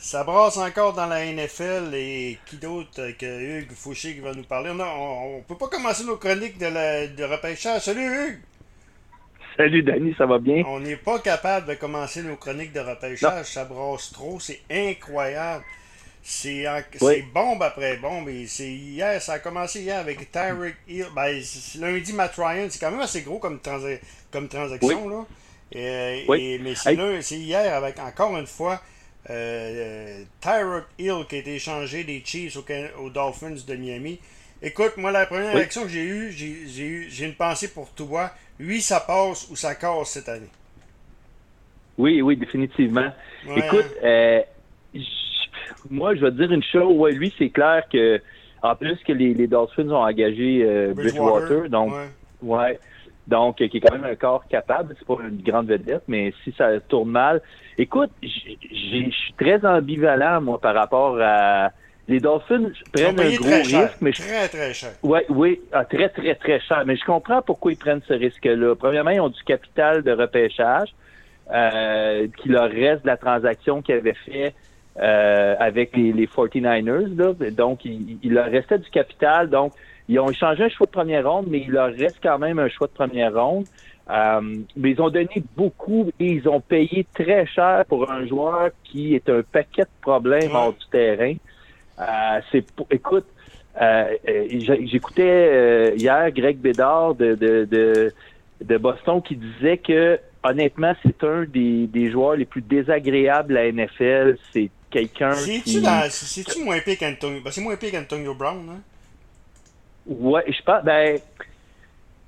Ça brasse encore dans la NFL et qui d'autre que Hugues Fouché qui va nous parler? On, ne peut pas commencer nos chroniques de, la, de repêchage. Salut Hugues! Salut Danny, ça va bien? On n'est pas capable de commencer nos chroniques de repêchage. Ça brasse trop, c'est incroyable. C'est bombe après bombe. Et c'est hier, ça a commencé hier avec Tyreek Hill. Ben, lundi, Matt Ryan, c'est quand même assez gros comme, comme transaction. Là. Et, mais c'est hier avec encore une fois euh, Tyreek Hill qui a été échangé des Chiefs aux, Dolphins de Miami. Écoute, moi, la première réaction que j'ai eue, j'ai une pensée pour toi. Lui, ça passe ou ça casse cette année. Oui, oui, définitivement. Écoute, euh, moi, je vais te dire une chose. Ouais, lui, c'est clair que, en plus que les, les Dolphins ont engagé euh, Bridgewater, donc, ouais. Donc, qui est quand même un corps capable. C'est pas une grande vedette, mais si ça tourne mal. Écoute, je suis très ambivalent, moi, par rapport à. Les Dolphins prennent un gros risque, mais très très cher. Ouais, oui, ah, très très très cher. Mais je comprends pourquoi ils prennent ce risque-là. Premièrement, ils ont du capital de repêchage euh, qui leur reste de la transaction qu'ils avaient fait euh, avec les, les 49ers. Là. Donc, il, il, leur restait du capital. Donc, ils ont échangé un choix de première ronde, mais il leur reste quand même un choix de première ronde. Euh, mais ils ont donné beaucoup et ils ont payé très cher pour un joueur qui est un paquet de problèmes hors du terrain. Euh, c'est écoute, euh, j'écoutais hier Greg Bédard de, de, de, Boston qui disait que honnêtement, c'est un des, des joueurs les plus désagréables à la NFL. C'est quelqu'un qui... C'est-tu moins pire qu'Antonio... Ben, c'est moins pire qu'Antonio Brown, hein? Ouais, je pense, ben,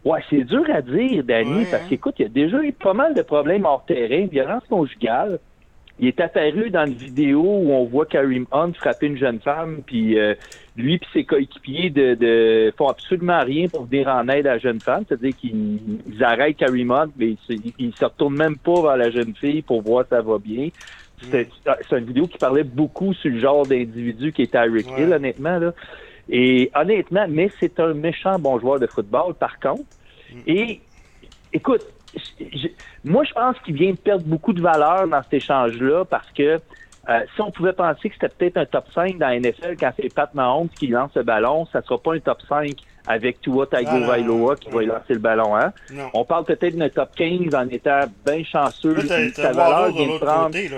ouais, c'est dur à dire, Danny, parce hein. qu'écoute, il y a déjà eu pas mal de problèmes hors terrain, violence conjugale. Il est apparu dans une vidéo où on voit Karim Hunt frapper une jeune femme, puis euh, lui et ses coéquipiers de, de, font absolument rien pour venir en aide à la jeune femme, c'est-à-dire qu'ils arrêtent Karim Hunt, mais ils, se retournent même pas vers la jeune fille pour voir si ça va bien. C'est mm. une vidéo qui parlait beaucoup sur le genre d'individu qui était Eric Hill, honnêtement. Là. Et honnêtement, mais c'est un méchant bon joueur de football, par contre. Mm. Et écoute, moi, je pense qu'il vient de perdre beaucoup de valeur dans cet échange-là parce que euh, si on pouvait penser que c'était peut-être un top 5 dans la NFL quand c'est Pat Mahomes qui lance le ballon, ça sera pas un top 5 avec Tua Tagovailoa qui va lancer le ballon. Hein? On parle peut-être d'un top 15 en étant bien chanceux. Sa valeur vient de prendre... Côté, là.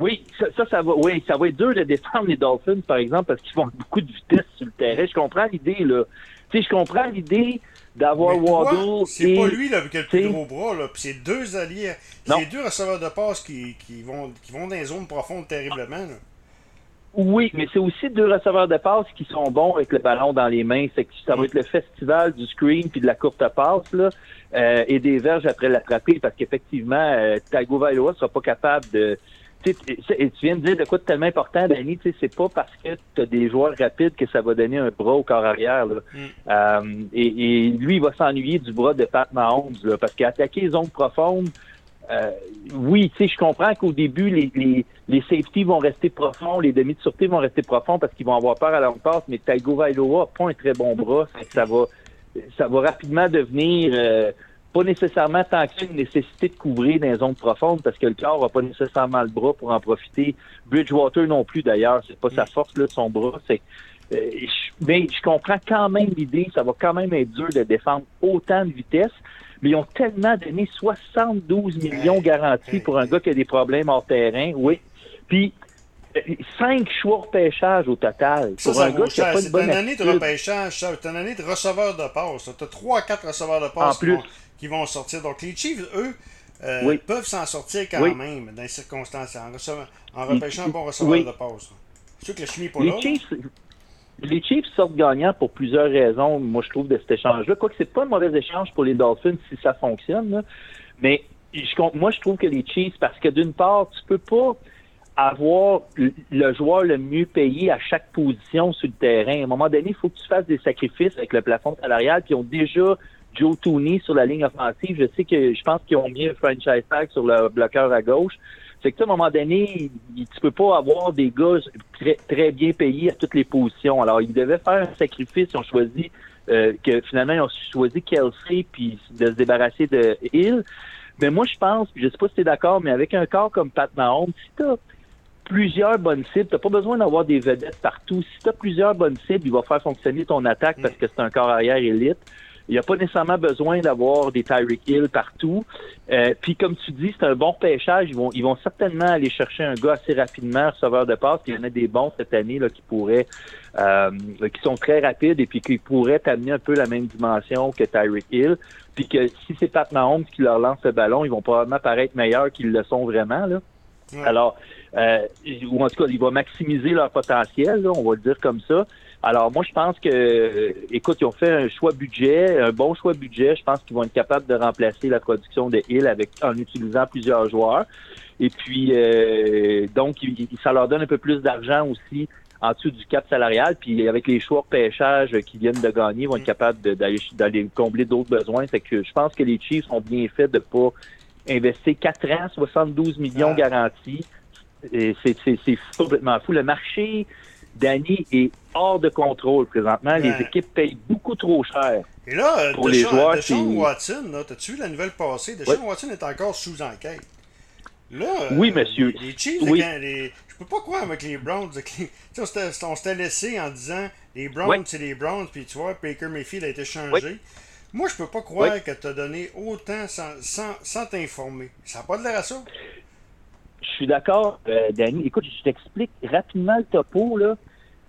Oui, ça, ça, va, oui, ça va être dur de défendre les Dolphins, par exemple, parce qu'ils font beaucoup de vitesse sur le terrain. Je comprends l'idée, là. Tu sais, je comprends l'idée d'avoir Waddle. C'est pas lui, là, avec le plus gros bras, là. Puis c'est deux alliés. C'est deux receveurs de passe qui, qui, vont, qui vont dans les zones profondes terriblement, là. Oui, mais c'est aussi deux receveurs de passe qui sont bons avec le ballon dans les mains. C'est que ça va être le festival du screen puis de la courte passe là, euh, et des verges après l'attraper parce qu'effectivement, euh, Tagovailoa sera pas capable de tu viens de dire de quoi de tellement important, Danny, c'est pas parce que tu as des joueurs rapides que ça va donner un bras au corps arrière. Là. Mm. Euh, et, lui, il va s'ennuyer du bras de Pat Mahomes, là, parce qu'attaquer les zones profondes, euh, oui, tu sais, je comprends qu'au début, les, les, les safeties vont rester profonds, les demi de sûreté vont rester profonds parce qu'ils vont avoir peur à longue passe, mais Taigo Vailoa n'a pas un très bon bras, ça va ça va rapidement devenir euh, pas nécessairement tant que une nécessité de couvrir dans les zones profondes parce que le corps n'a pas nécessairement le bras pour en profiter. Bridgewater non plus d'ailleurs, c'est pas sa mm. force là, son bras. C'est, euh, mais je comprends quand même l'idée, ça va quand même être dur de défendre autant de vitesse. Mais ils ont tellement donné 72 millions garantis pour un gars qui a des problèmes hors terrain. Oui. Puis cinq choix de repêchage au total. pour un gars qui a pas une bonne une année de repêchage, c'est une année de receveur de passe. Tu as 3-4 receveurs de passe. En plus qui vont sortir. Donc les Chiefs, eux, euh, peuvent s'en sortir quand même dans les circonstances, en, repêchant un bon receveur de passe. C'est sûr que la chimie pas les. Chiefs, les Chiefs sortent gagnants pour plusieurs raisons, moi je trouve, de cet échange-là. Quoique c'est pas un mauvais échange pour les Dolphins si ça fonctionne. Mais je, moi je trouve que les Chiefs, parce que d'une part, tu peux pas avoir le joueur le mieux payé à chaque position sur le terrain. À un moment donné, il faut que tu fasses des sacrifices avec le plafond salarial, qui ont déjà Joe Tooney sur la ligne offensive. Je sais que je pense qu'ils ont mis un franchise tag sur le bloqueur à gauche. C'est que à un moment donné, tu peux pas avoir des gars très, très bien payés à toutes les positions. Alors, ils devaient faire un sacrifice. Ils ont choisi euh, que finalement, ils ont choisi Kelsey puis de se débarrasser de Hill. Mais moi, je pense, je sais pas si tu es d'accord, mais avec un corps comme Pat Mahomes, si tu plusieurs bonnes cibles, tu pas besoin d'avoir des vedettes partout. Si tu as plusieurs bonnes cibles, il va faire fonctionner ton attaque parce que c'est un corps arrière élite. Il n'y a pas nécessairement besoin d'avoir des Tyreek Hill partout. Euh, puis comme tu dis, c'est un bon pêchage. Ils vont, ils vont certainement aller chercher un gars assez rapidement, receveur de passe. Il y en a des bons cette année là, qui pourraient, euh, qui sont très rapides et puis qui pourraient amener un peu la même dimension que Tyreek Hill. Puis que si c'est Pat Mahomes qui leur lance le ballon, ils vont probablement paraître meilleurs qu'ils le sont vraiment. Là. Alors, euh, ou en tout cas, ils vont maximiser leur potentiel, là, on va le dire comme ça. Alors moi, je pense que, euh, écoute, ils ont fait un choix budget, un bon choix budget. Je pense qu'ils vont être capables de remplacer la production de Hill avec en utilisant plusieurs joueurs. Et puis, euh, donc, ça leur donne un peu plus d'argent aussi en dessous du cap salarial. Puis avec les choix de pêchage qu'ils viennent de gagner, ils vont être capables d'aller combler d'autres besoins. Fait que je pense que les Chiefs ont bien fait de pas investir 4 ans, 72 millions ah. garantis. C'est complètement fou. Le marché Danny est hors de contrôle présentement. Les équipes payent beaucoup trop cher. Et là, euh, pour les joueurs, Deshaun Watson, as-tu vu la nouvelle passée? Deshaun Watson est encore sous enquête. Là, oui, euh, monsieur. Les, Chiefs, oui. les, je peux pas croire avec les Browns. on s'était laissé en disant les Browns, c'est les Browns, puis tu vois, Baker Mayfield a été changé. Moi, je peux pas croire que tu as donné autant sans, sans, sans t'informer. Ça n'a pas de l'air à ça. Je suis d'accord, euh, Danny. Écoute, je t'explique rapidement le topo. Là.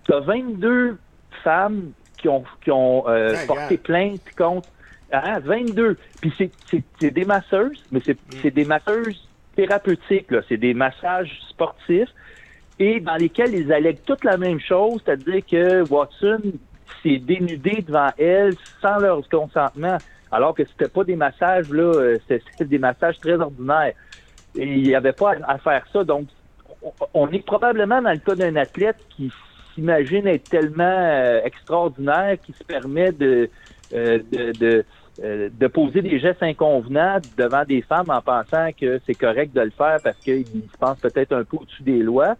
Tu as 22 femmes qui ont, qui ont euh, porté plainte contre. Hein, 22. Puis c'est des masseuses, mais mm. c'est des masseuses thérapeutiques. C'est des massages sportifs et dans lesquels ils allèguent toute la même chose, c'est-à-dire que Watson s'est dénudé devant elles sans leur consentement, alors que c'était pas des massages, là, euh, c'était des massages très ordinaires. Et il n'y avait pas à, faire ça. Donc, on est probablement dans le cas d'un athlète qui s'imagine être tellement euh, extraordinaire qu'il se permet de, euh, de, euh, de, poser des gestes inconvenants devant des femmes en pensant que c'est correct de le faire parce qu'il se pense peut-être un peu au-dessus des lois.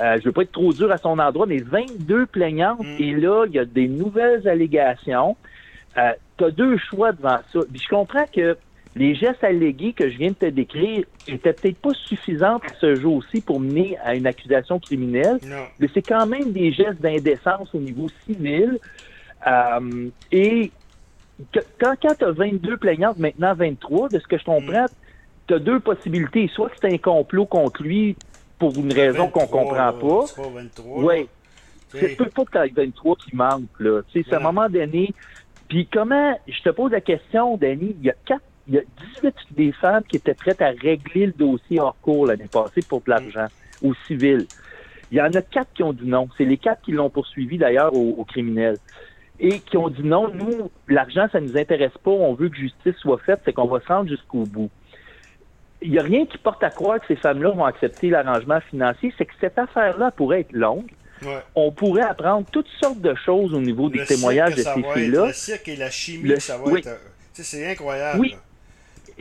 je veux pas être trop dur à son endroit, mais 22 plaignantes mm. et là, il y a des nouvelles allégations. tu as deux choix devant ça. Puis je comprends que les gestes allégués que je viens de te décrire étaient peut-être pas suffisants à ce jour-ci pour mener à une accusation criminelle, mais c'est quand même des gestes d'indécence au niveau civil. Euh, et quand, quand tu as 22 plaignantes, maintenant 23, de ce que je comprends, mm. tu as deux possibilités. Soit que c'est un complot contre lui pour une raison qu'on comprend pas. C'est pas 23. Oui. C'est peut pas que tu 23 qui manque. Là. C'est à un moment donné. Puis comment, je te pose la question, Danny, il y a quatre il y a 18 des femmes qui étaient prêtes à régler le dossier hors cours l'année passée pour de l'argent au civil. Il y en a quatre qui ont dit non. C'est les quatre qui l'ont poursuivi d'ailleurs au, criminel. Et qui ont dit non, nous, l'argent, ça nous intéresse pas, on veut que justice soit faite, c'est qu'on va se rendre jusqu'au bout. Il n'y a rien qui porte à croire que ces femmes-là vont accepter l'arrangement financier, c'est que cette affaire-là pourrait être longue. On pourrait apprendre toutes sortes de choses au niveau des témoignages de ces filles-là. Le cirque et la chimie, ça va être... C'est incroyable. Oui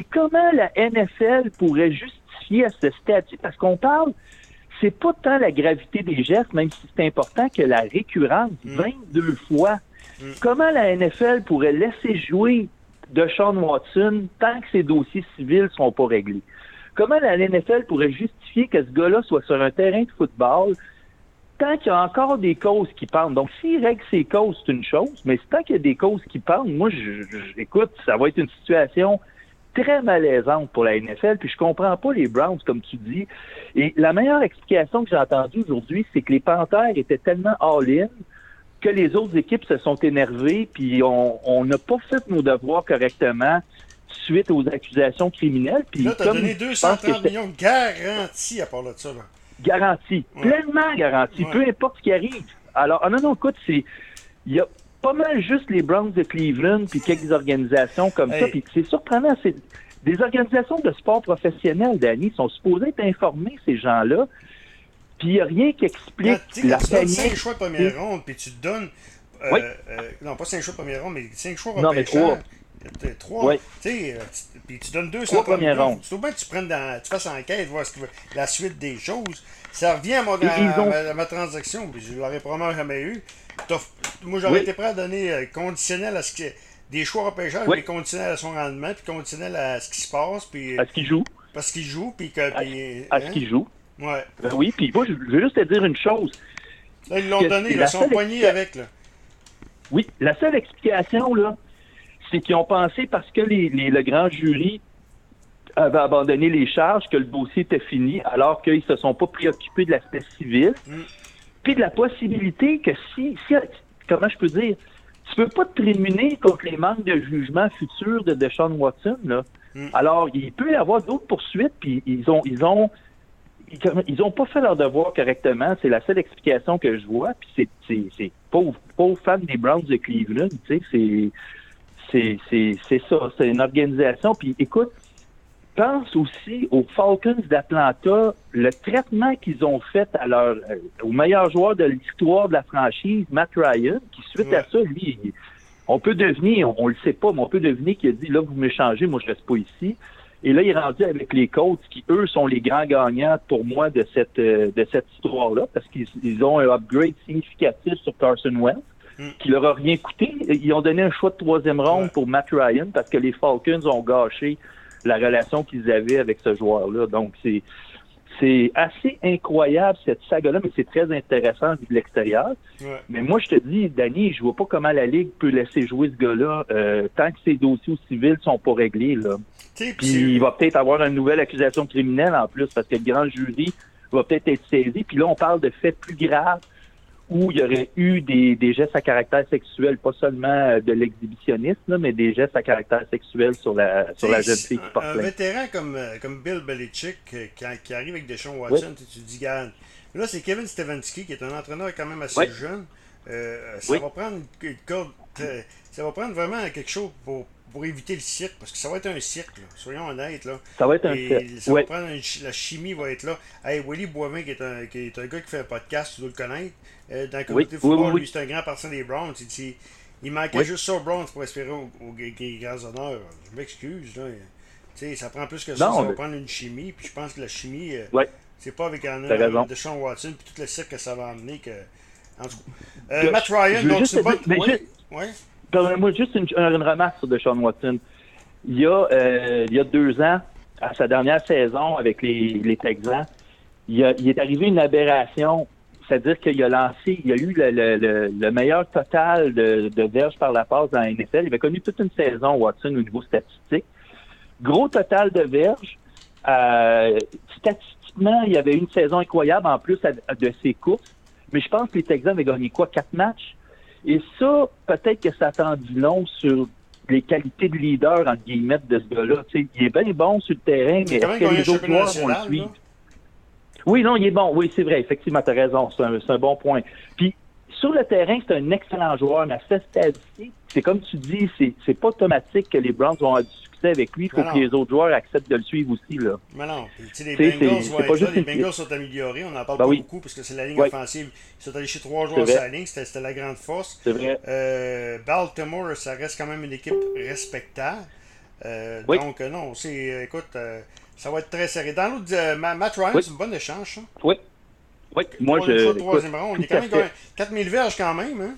comment la NFL pourrait justifier à ce statut? Parce qu'on parle, c'est pas tant la gravité des gestes, même si c'est important, que la récurrence, 22 mm. fois. Mm. Comment la NFL pourrait laisser jouer de Sean Watson tant que ses dossiers civils sont pas réglés? Comment la NFL pourrait justifier que ce gars-là soit sur un terrain de football tant qu'il y a encore des causes qui pendent? Donc, s'il règle ses causes, c'est une chose, mais tant qu'il y a des causes qui pendent, moi, je, écoute, ça va être une situation très malaisante pour la NFL, puis je comprends pas les Browns, comme tu dis. Et la meilleure explication que j'ai entendue aujourd'hui, c'est que les Panthers étaient tellement all-in que les autres équipes se sont énervées, puis on n'a pas fait nos devoirs correctement suite aux accusations criminelles. Puis là, tu as donné 230 millions garantis à part de ça. Là. Garantis, pleinement garantis, peu importe ce qui arrive. Alors, ah non, non, écoute, c'est... Il y a pas mal juste les Browns de Cleveland puis quelques organisations comme ça. Puis c'est surprenant, c'est des organisations de sport professionnel, Danny, sont supposées être informées, ces gens-là. Puis il n'y a rien qui explique la tu donnes 5 choix de première ronde, puis tu te donnes. Euh, euh, non, pas 5 choix de première ronde, mais 5 choix Non, mais 3. 3. Tu sais, euh, puis tu donnes 200 premières rondes. C'est bien que tu prennes dans, tu fasses enquête, voir ce que, la suite des choses. Ça revient à, mon, à, ma, transaction, puis je ne l'aurais probablement jamais eu. Moi, j'aurais été prêt à donner euh, conditionnel à ce que des choix repêchage, mais conditionnel à son rendement, puis conditionnel à ce qui se passe. Puis, à ce qu'il joue. Parce qu'il joue, puis que. À, à ce hein? qu'il joue. Ouais. Ben oui, puis moi, je veux juste te dire une chose. Là, ils l'ont donné, ils sont poignés avec. Là. Oui, la seule explication, là, c'est qu'ils ont pensé parce que les, les, le grand jury avait abandonné les charges, que le dossier était fini, alors qu'ils se sont pas préoccupés de l'aspect civil. Mm. Puis de la possibilité que si, si, comment je peux dire, tu peux pas te prémunir contre les manques de jugement futurs de Deshaun Watson, là. Mm. Alors, il peut y avoir d'autres poursuites, puis ils ont, ils ont, ils, ont pas fait leur devoir correctement. C'est la seule explication que je vois. Puis c'est, pauvre, pauvre fan des Browns de Cleveland, tu sais, c'est, c'est ça. C'est une organisation. Puis écoute, pense aussi aux Falcons d'Atlanta, le traitement qu'ils ont fait à leur, euh, au meilleur joueur de l'histoire de la franchise, Matt Ryan, qui suite à ça, lui, on peut devenir, on, on le sait pas, mais on peut deviner qu'il a dit là, vous m'échangez, moi je reste pas ici. Et là, il est rendu avec les Colts qui, eux, sont les grands gagnants pour moi de cette euh, de cette histoire-là, parce qu'ils ils ont un upgrade significatif sur Carson Wentz, Mm. qui leur a rien coûté. Ils ont donné un choix de troisième ronde Ouais. pour Matt Ryan parce que les Falcons ont gâché la relation qu'ils avaient avec ce joueur-là. Donc, c'est c'est assez incroyable cette saga-là, mais c'est très intéressant vu de l'extérieur. Ouais. Mais moi, je te dis, Danny, je vois pas comment la Ligue peut laisser jouer ce gars-là euh, tant que ses dossiers au civil sont pas réglés. Là. Puis il va peut-être avoir une nouvelle accusation criminelle en plus parce que le grand jury va peut-être être saisi. Puis là, on parle de faits plus graves où il y aurait eu des, des gestes à caractère sexuel, pas seulement euh, de l'exhibitionnisme, là, mais des gestes à caractère sexuel sur la sur la jeune fille qui un, porte un plainte. vétéran comme, euh, comme Bill Belichick euh, qui, qui arrive avec Deshaun Watson, tu, tu te dis, garde. Là, c'est Kevin Stefanski qui est un entraîneur quand même assez Oui. jeune. Euh, ça Oui. va prendre une corde, ça va prendre vraiment quelque chose pour, pour éviter le cirque, parce que ça va être un cirque, là. soyons honnêtes. Là. Ça va être un Et ça va prendre une la chimie va être là. Hey, Willy Boivin, qui est, un, qui est un gars qui fait un podcast, tu dois le connaître. euh, dans le comité Oui, football, oui, oui, lui, c'est un grand partisan des Browns. Il, dit- il manquait juste ça aux Browns pour espérer aux, aux- aux grands honneurs. Je m'excuse. ça prend plus que ça. Non, ça va mais- prendre une chimie. Puis je pense que la chimie, euh, Ouais. c'est pas avec un de Sean Watson puis tout le cirque que ça va amener. Que... En tout cas. Euh, Matt Ryan, donc juste c'est pas. mais Ouais, juste- ouais. Pardonnez-moi juste une, une remarque sur Deshaun Watson. Il y, a, euh, il y a deux ans, à sa dernière saison avec les, Texans, il, est arrivé une aberration. C'est-à-dire qu'il a lancé, il a eu le, le- le- le meilleur total de, verges par la passe dans la NFL. Il avait connu toute une saison, Watson, au niveau statistique. Gros total de verges. Euh, statistiquement, il y avait une saison incroyable en plus de ses courses. Mais je pense que les Texans avaient gagné quoi? Quatre matchs? Et ça, peut-être que ça t'en dit long sur les qualités de leader, entre guillemets, de ce gars-là. Il est bien bon sur le terrain, mais est-ce que les autres joueurs vont le suivre? Oui, non, il est bon. Oui, c'est vrai. Effectivement, tu as raison. C'est un, c'est un bon point. Puis, sur le terrain, c'est un excellent joueur, mais à ce stade-ci, c'est comme tu dis, c'est, c'est pas automatique que les Browns vont avoir du succès avec lui. Il faut Non, que les autres joueurs acceptent de le suivre aussi. Là. Mais non, puis, les Bengals c'est- vont c'est pas juste les Bengals sont améliorés, on n'en parle Ben pas oui. beaucoup parce que c'est la ligne Ouais. offensive. Ils sont allés chez trois joueurs sur la ligne, c'était c'était la grande force. C'est vrai. Euh, Baltimore, ça reste quand même une équipe respectable. Euh, Oui. Donc, euh, non, c'est, écoute, euh, ça va être très serré. Dans l'autre, Ma- Matt Ryan, Oui. c'est une bonne échange, ça. Oui. Oui. Moi, je. écoute, troisième. Il est quand même fait. gagné 4000 verges quand même, hein?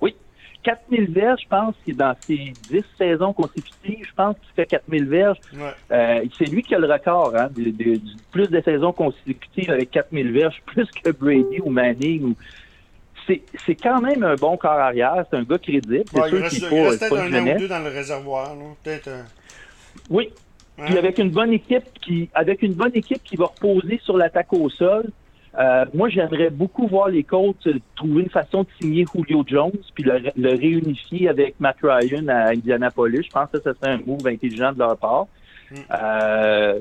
Oui. 4000 verges, je pense que dans ses 10 saisons consécutives, je pense qu'il fait 4000 verges. Ouais. Euh, c'est lui qui a le record, hein, de, de- du plus de saisons consécutives avec 4000 verges, plus que Brady ou Manning. Ou... C'est, c'est quand même un bon corps arrière. C'est un gars crédible. C'est Ouais, il sûr reste, il reste c'est peut-être pas un an ou deux dans le réservoir. Peut-être. euh, Oui. hein? Puis avec une bonne équipe qui, avec une bonne équipe qui va reposer sur l'attaque au sol, euh, moi j'aimerais beaucoup voir les Colts euh, trouver une façon de signer Julio Jones puis le, le réunifier avec Matt Ryan à Indianapolis. Je pense que ça serait un move intelligent de leur part. Mm. Euh,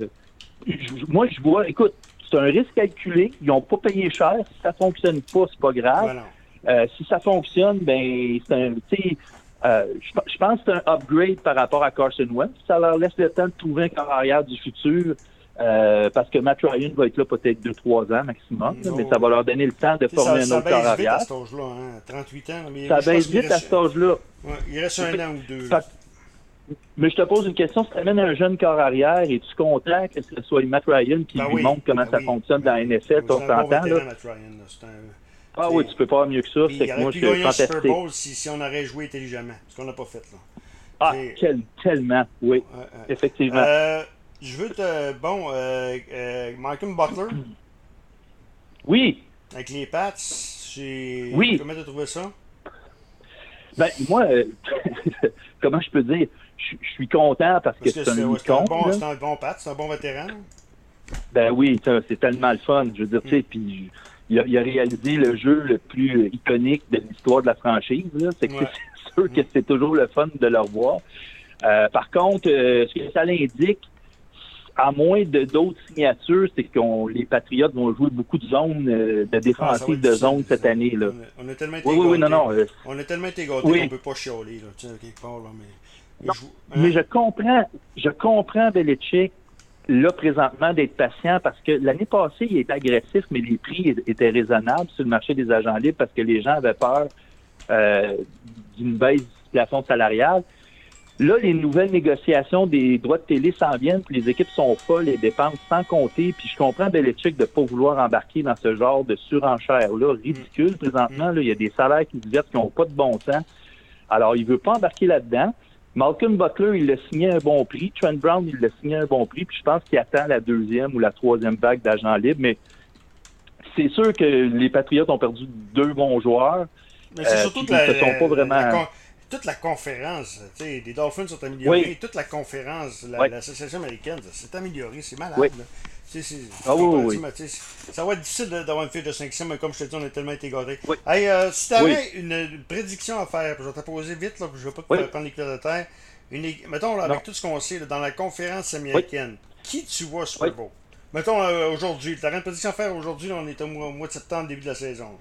moi je vois, écoute, c'est un risque calculé. Ils n'ont pas payé cher. Si ça fonctionne pas, c'est pas grave. Voilà. Euh, si ça fonctionne, ben c'est un, tu sais, euh, je pense que c'est un upgrade par rapport à Carson Wentz. Ça leur laisse le temps de trouver un corps arrière du futur. Euh, parce que Matt Ryan va être là peut-être 2-3 ans maximum, Non. mais ça va leur donner le temps de former Ça, un ça autre corps baisse vite à arrière. cet âge-là, hein? 38 ans. Mais Ça baisse vite à reste- cet âge-là. ouais, il reste un an ou deux. Fait- Mais je te pose une question, si tu amènes un jeune corps arrière, es-tu content que ce soit Matt Ryan qui Ben lui oui, montre comment ben ça oui. fonctionne dans la NFL, C'est on s'entend, là? Ah oui, tu peux pas mieux que ça, c'est que moi, je suis un Super fantastique. Bowl si, si on aurait joué intelligemment. Ce qu'on n'a pas fait, là. Ah, quel- tellement, oui, Ouais, ouais. effectivement. Euh, je veux te. Bon, euh, euh, Malcolm Butler. Oui. Avec les Pats. Oui. Comment tu as trouvé ça? Ben, moi, euh, comment je peux dire? Je suis content parce que Parce que c'est un ouais, un, bon, un bon Pat, c'est un bon vétéran. Ben oui, c'est tellement le fun. Je veux dire, tu sais, puis il a, il a réalisé le jeu le plus iconique de l'histoire de la franchise. C'est que Ouais. c'est sûr que c'est toujours le fun de le revoir. Euh, par contre, euh, ce que ça l'indique, à moins de d'autres signatures, c'est que les Patriotes vont jouer beaucoup de zones, euh, de Ah, défensives être de difficile, zone cette année. Là. On, a, on a tellement été Oui, oui, oui, non, non. euh, On a tellement été gâtés Oui. qu'on peut pas chialer, là, quelque part, là, mais... Non, je- hein? Mais je comprends, je comprends Belichick, là, présentement, d'être patient parce que l'année passée, il était agressif, mais les prix étaient raisonnables sur le marché des agents libres parce que les gens avaient peur euh, d'une baisse du plafond salarial. Là, les nouvelles négociations des droits de télé s'en viennent, puis les équipes sont folles, les dépenses sans compter, puis je comprends Belichick de ne pas vouloir embarquer dans ce genre de surenchère-là, ridicule présentement. Là, il y a des salaires qui se versent qui n'ont pas de bon sens. Alors, il veut pas embarquer là-dedans. Malcolm Butler, il l'a signé à un bon prix. Trent Brown, il l'a signé à un bon prix. Puis je pense qu'il attend la deuxième ou la troisième vague d'agents libres. Mais c'est sûr que les Patriots ont perdu deux bons joueurs. Mais c'est Euh, surtout que la, se sont pas vraiment- la toute la conférence, tu sais, les Dolphins sont améliorés, Oui. toute la conférence, la- Oui. l'association américaine, c'est amélioré, c'est malade. Oui. Ah Ça va être difficile d'avoir une fiche de 500, mais comme je te dis, on est tellement été gâtés. Oui. Hey, euh, si tu avais une, une prédiction à faire, je vais te poser vite, là, puis je ne vais pas te prendre les clés de terre. Une, mettons, là, avec Non. tout ce qu'on sait, là, dans la conférence américaine, qui tu vois Super. Bowl? Mettons euh, aujourd'hui, tu une prédiction à faire aujourd'hui, là, on est au mois, au mois de septembre, début de la saison.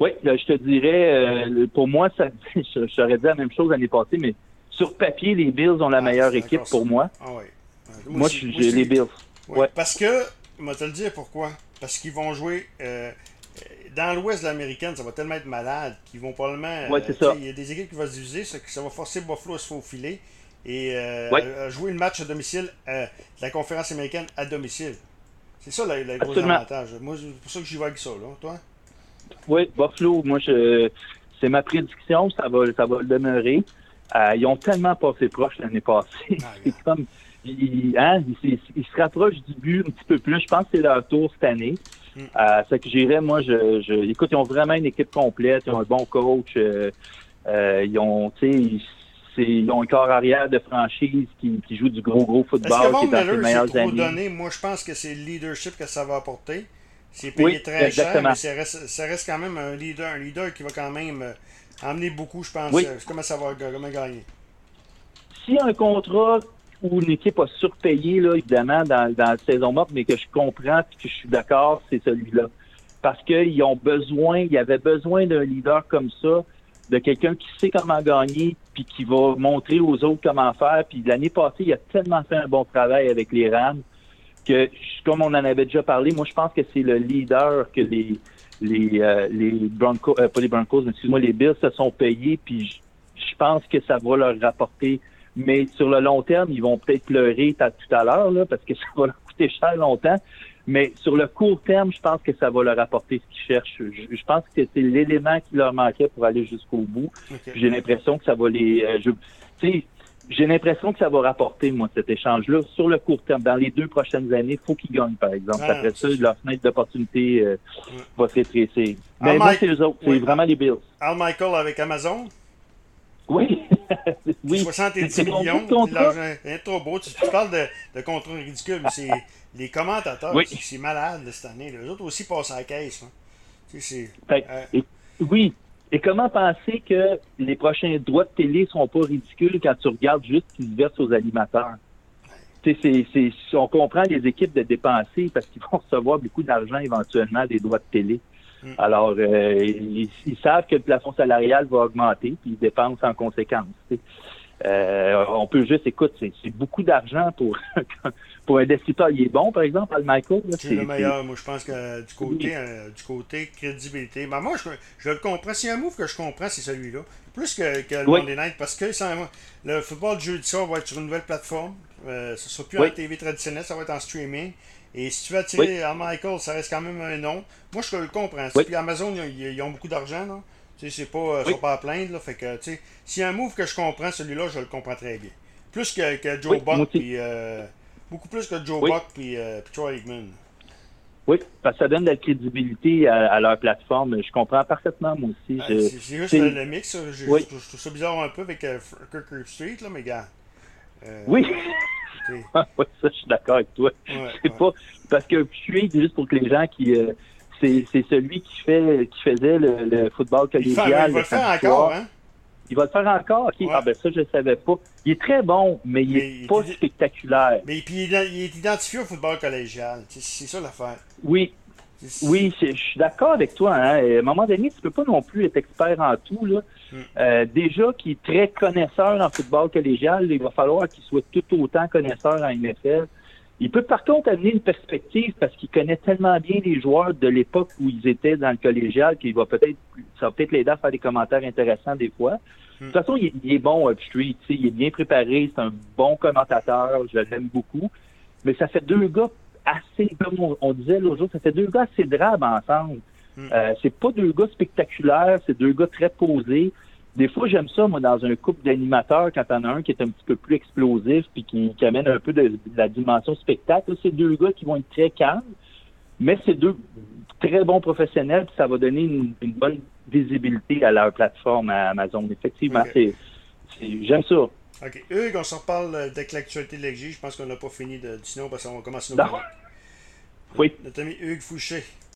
Oui, là, je te dirais, euh, pour moi, ça, je, je t'aurais dit la même chose l'année passée, mais sur papier, les Bills ont la Ah, meilleure équipe pour moi. Ah ouais. Euh, Moi, moi j'ai les Bills. Ouais. Parce que, je vais te le dire pourquoi. Parce qu'ils vont jouer. euh, dans l'ouest de l'américaine, ça va tellement être malade qu'ils vont probablement. euh, Ouais, ça. Il y a des équipes qui vont se diviser, ça, ça va forcer Buffalo à se faufiler et euh, Ouais. à jouer le match à domicile euh, de la conférence américaine à domicile. C'est ça le, gros avantage. Moi, c'est pour ça que j'y vais avec ça, là. Toi? Oui, Buffalo, moi, je, c'est ma prédiction, ça va, ça va le demeurer. Euh, ils ont tellement passé proche l'année passée. Ah, c'est comme, ils, hein, ils, se rapprochent du but un petit peu plus. Je pense que c'est leur tour cette année. Mm. Euh, ça que j'irais, moi, je, je, écoute, ils ont vraiment une équipe complète, ils ont un bon coach, euh, euh, ils ont, tu sais, ils, ont un corps arrière de franchise qui, qui joue du gros, gros Est-ce que football, qui Von est dans ses Miller, c'est meilleures trop années. donné? Moi, je pense que c'est le leadership que ça va apporter. C'est payé Oui, très exactement. cher, mais ça reste, ça reste quand même un leader, un leader qui va quand même euh, emmener beaucoup, je pense. Oui. Comment ça va comment gagner? S'il y a un contrat où une équipe a surpayé, là, évidemment, dans, dans la saison morte, mais que je comprends et que je suis d'accord, c'est celui-là. Parce qu'ils ont besoin, il y avait besoin d'un leader comme ça, de quelqu'un qui sait comment gagner, puis qui va montrer aux autres comment faire. Puis l'année passée, il a tellement fait un bon travail avec les Rams que, comme on en avait déjà parlé, moi, je pense que c'est le leader que les les, euh, les Broncos, euh, pas les Broncos, mais excuse-moi, les Bills se sont payés, puis je, je pense que ça va leur rapporter. Mais sur le long terme, ils vont peut-être pleurer t'as- tout à l'heure, là, parce que ça va leur coûter cher longtemps. Mais sur le court terme, je pense que ça va leur apporter ce qu'ils cherchent. Je, je pense que c'est l'élément qui leur manquait pour aller jusqu'au bout. J'ai l'impression que ça va les. euh, je- tu sais, j'ai l'impression que ça va rapporter, moi, cet échange-là. Sur le court terme, dans les deux prochaines années, il faut qu'ils gagnent, par exemple. Ah, Après ça, c'est leur fenêtre d'opportunité euh, va se rétrécir. Mais moi, Mike- c'est eux autres. C'est Oui. vraiment les Bills. Al Michael avec Amazon, Oui. oui. 70 C'est combien millions. de contrats? l'argent est trop beau. Tu, tu parles de, de contrats ridicules, mais c'est les commentateurs, Oui. c'est- c'est malade cette année. Les autres aussi passent à la caisse. hein. Tu sais, c'est- Fait- euh, et- oui. Et comment penser que les prochains droits de télé sont pas ridicules quand tu regardes juste ce qu'ils versent aux animateurs? Tu sais, c'est, c'est, on comprend les équipes de dépenser parce qu'ils vont recevoir beaucoup d'argent éventuellement des droits de télé. Mm. Alors, euh, ils, ils savent que le plafond salarial va augmenter, puis ils dépensent en conséquence. tu sais. Euh, on peut juste, écoute, c'est, c'est beaucoup d'argent pour pour un descripteur. Il est bon, par exemple, Al Michael. C'est le meilleur, moi je pense que du côté, euh, du côté crédibilité. Ben, moi je, je le comprends. S'il y a un move que je comprends, c'est celui-là. Plus que, que le Oui. Monday Night, parce que ça, le football du jeudi soir va être sur une nouvelle plateforme. Euh, ce sera plus Oui. en TV traditionnelle, ça va être en streaming. Et si tu veux attirer. Al Michael, ça reste quand même un nom. Moi je le comprends. Puis Amazon, ils, ils ont beaucoup d'argent, là. Tu sais, c'est pas, euh, Oui. sont pas à plaindre, là. Fait que, tu sais, s'il y a un move que je comprends, celui-là, je le comprends très bien. Plus que, que Joe Buck, puis, euh, beaucoup plus que Joe Buck puis, euh, Troy Aikman. Oui, parce que ça donne de la crédibilité à, leur plateforme. Je comprends parfaitement, moi aussi. c'est juste le, mix. Je, trouve ça bizarre un peu avec euh, Kirk Street, là, mais gars. oui. oui, ça, je suis d'accord avec toi. c'est pas parce que Street, juste pour que les gens qui c'est celui qui fait qui faisait le, football collégial. Il, va le faire encore, hein? Il va le faire encore? Ah ben ça, je ne savais pas. Il est très bon, mais il n'est pas spectaculaire. Mais puis il est identifié au football collégial. C'est ça l'affaire. Oui. Oui, je suis d'accord avec toi. Hein. À un moment donné, tu ne peux pas non plus être expert en tout. Là. Hmm. Euh, déjà qu'il est très connaisseur en football collégial, il va falloir qu'il soit tout autant connaisseur en NFL. Il peut par contre amener une perspective parce qu'il connaît tellement bien les joueurs de l'époque où ils étaient dans le collégial qu'il va peut-être ça va peut-être l'aider à faire des commentaires intéressants des fois. De toute façon, il, est bon Upstreet, il est bien préparé, c'est un bon commentateur, je l'aime beaucoup. Mais ça fait deux gars assez, comme on, disait l'autre jour, ça fait deux gars assez drabes ensemble. Hmm. Euh, c'est pas deux gars spectaculaires, c'est deux gars très posés. Des fois, j'aime ça, moi, dans un couple d'animateurs, quand t'en as un qui est un petit peu plus explosif puis qui, amène un peu de, la dimension spectacle. C'est deux gars qui vont être très calmes, mais c'est deux très bons professionnels, puis ça va donner une, bonne visibilité à leur plateforme à Amazon. Effectivement, c'est, j'aime ça. OK. Hugues, on s'en reparle euh, dès que l'actualité l'exige. Je pense qu'on n'a pas fini de. Sinon, parce qu'on va commencer nos Oui. Notre ami Hugues Fouché.